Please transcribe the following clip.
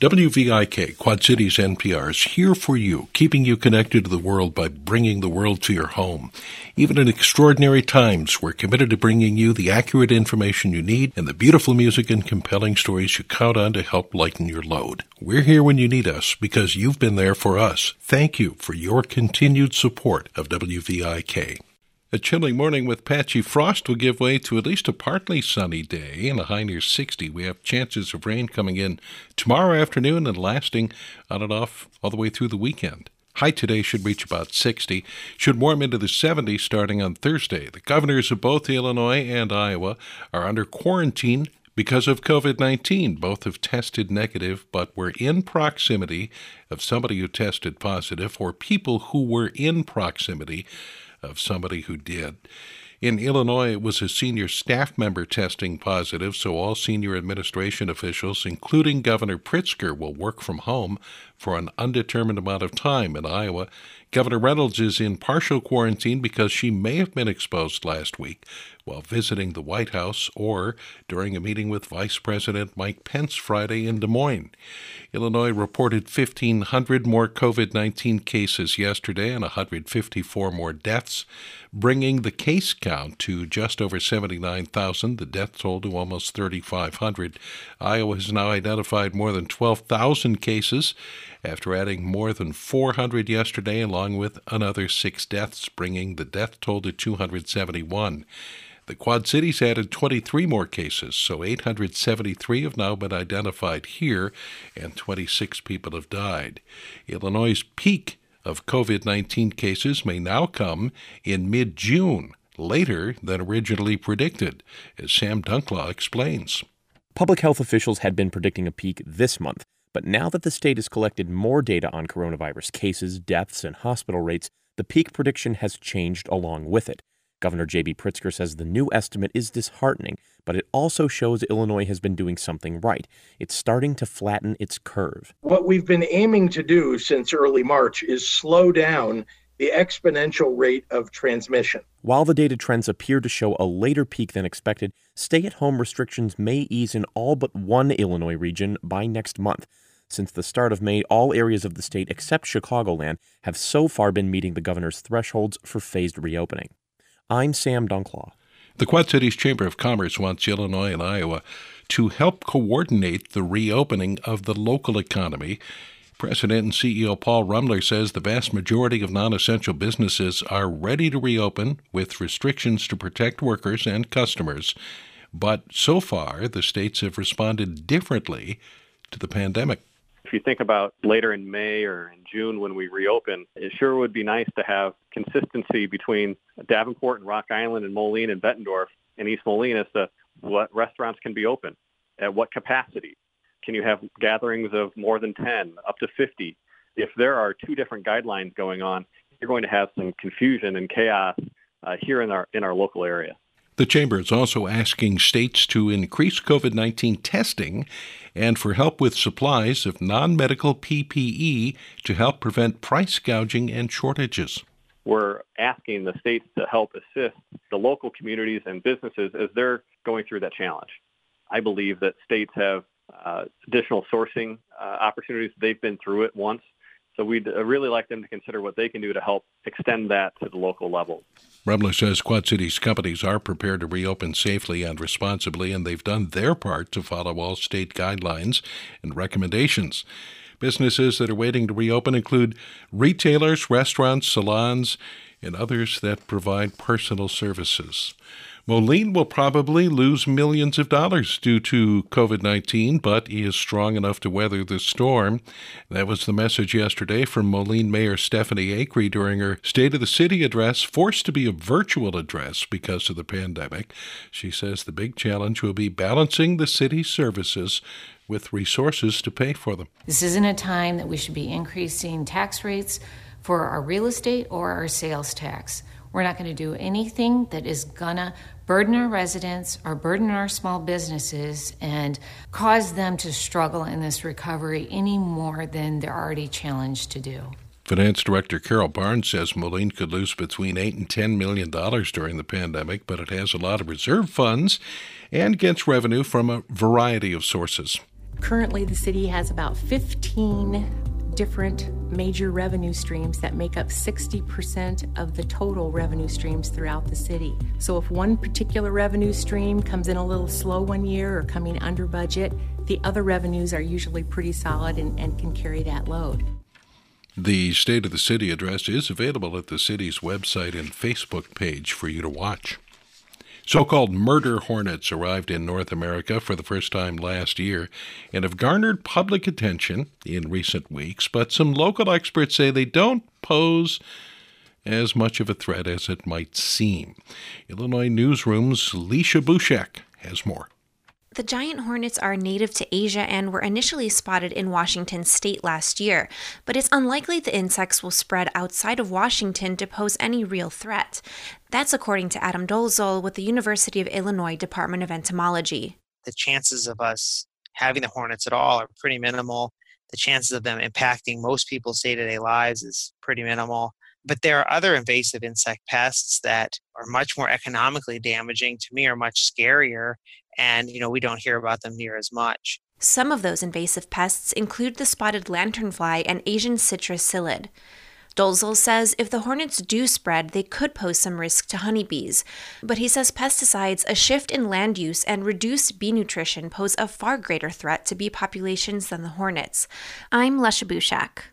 WVIK, Quad Cities NPR, is here for you, keeping you connected to the world by bringing the world to your home. Even in extraordinary times, we're committed to bringing you the accurate information you need and the beautiful music and compelling stories you count on to help lighten your load. We're here when you need us because you've been there for us. Thank you for your continued support of WVIK. A chilly morning with patchy frost will give way to at least a partly sunny day and a high near 60. We have chances of rain coming in tomorrow afternoon and lasting on and off all the way through the weekend. High today should reach about 60, should warm into the 70s starting on Thursday. The governors of both Illinois and Iowa are under quarantine because of COVID 19. Both have tested negative, but were in proximity of somebody who tested positive or people who were in proximity of somebody who did. In Illinois, it was a senior staff member testing positive, so all senior administration officials, including Governor Pritzker, will work from home for an undetermined amount of time. In Iowa, Governor Reynolds is in partial quarantine because she may have been exposed last week while visiting the White House or during a meeting with Vice President Mike Pence Friday in Des Moines. Illinois reported 1,500 more COVID 19 cases yesterday and 154 more deaths, bringing the case count to just over 79,000, the death toll to almost 3,500. Iowa has now identified more than 12,000 cases after adding more than 400 yesterday, along with another six deaths, bringing the death toll to 271. The Quad Cities added 23 more cases, so 873 have now been identified here, and 26 people have died. Illinois' peak of COVID 19 cases may now come in mid June, later than originally predicted, as Sam Dunklau explains. Public health officials had been predicting a peak this month, but now that the state has collected more data on coronavirus cases, deaths, and hospital rates, the peak prediction has changed along with it. Governor J.B. Pritzker says the new estimate is disheartening, but it also shows Illinois has been doing something right. It's starting to flatten its curve. What we've been aiming to do since early March is slow down the exponential rate of transmission. While the data trends appear to show a later peak than expected, stay at home restrictions may ease in all but one Illinois region by next month. Since the start of May, all areas of the state except Chicagoland have so far been meeting the governor's thresholds for phased reopening. I'm Sam Dunklau. The Quad Cities Chamber of Commerce wants Illinois and Iowa to help coordinate the reopening of the local economy. President and CEO Paul Rumler says the vast majority of non essential businesses are ready to reopen with restrictions to protect workers and customers. But so far, the states have responded differently to the pandemic. If you think about later in May or in June when we reopen, it sure would be nice to have consistency between Davenport and Rock Island and Moline and Bettendorf and East Moline as to what restaurants can be open, at what capacity. Can you have gatherings of more than 10, up to 50? If there are two different guidelines going on, you're going to have some confusion and chaos uh, here in our in our local area. The Chamber is also asking states to increase COVID 19 testing and for help with supplies of non medical PPE to help prevent price gouging and shortages. We're asking the states to help assist the local communities and businesses as they're going through that challenge. I believe that states have uh, additional sourcing uh, opportunities. They've been through it once. So we'd uh, really like them to consider what they can do to help extend that to the local level. Rumler says Quad Cities companies are prepared to reopen safely and responsibly, and they've done their part to follow all state guidelines and recommendations. Businesses that are waiting to reopen include retailers, restaurants, salons, and others that provide personal services. Moline will probably lose millions of dollars due to COVID 19, but he is strong enough to weather the storm. That was the message yesterday from Moline Mayor Stephanie Acri during her State of the City address, forced to be a virtual address because of the pandemic. She says the big challenge will be balancing the city's services with resources to pay for them. This isn't a time that we should be increasing tax rates for our real estate or our sales tax. We're not going to do anything that is going to burden our residents or burden our small businesses and cause them to struggle in this recovery any more than they're already challenged to do. Finance Director Carol Barnes says Moline could lose between eight and ten million dollars during the pandemic, but it has a lot of reserve funds and gets revenue from a variety of sources. Currently, the city has about 15 different major revenue streams that make up 60% of the total revenue streams throughout the city. So, if one particular revenue stream comes in a little slow one year or coming under budget, the other revenues are usually pretty solid and, and can carry that load. The State of the City address is available at the city's website and Facebook page for you to watch. So called murder hornets arrived in North America for the first time last year and have garnered public attention in recent weeks, but some local experts say they don't pose as much of a threat as it might seem. Illinois Newsroom's Lecia Bushak has more. The giant hornets are native to Asia and were initially spotted in Washington state last year, but it's unlikely the insects will spread outside of Washington to pose any real threat. That's according to Adam Dolezal with the University of Illinois Department of Entomology. The chances of us having the hornets at all are pretty minimal. The chances of them impacting most people's day to day lives is pretty minimal. But there are other invasive insect pests that are much more economically damaging to me, are much scarier, and you know we don't hear about them near as much. Some of those invasive pests include the spotted lanternfly and Asian citrus psyllid. Dolezal says if the hornets do spread, they could pose some risk to honeybees. But he says pesticides, a shift in land use, and reduced bee nutrition pose a far greater threat to bee populations than the hornets. I'm Lecia Bushak.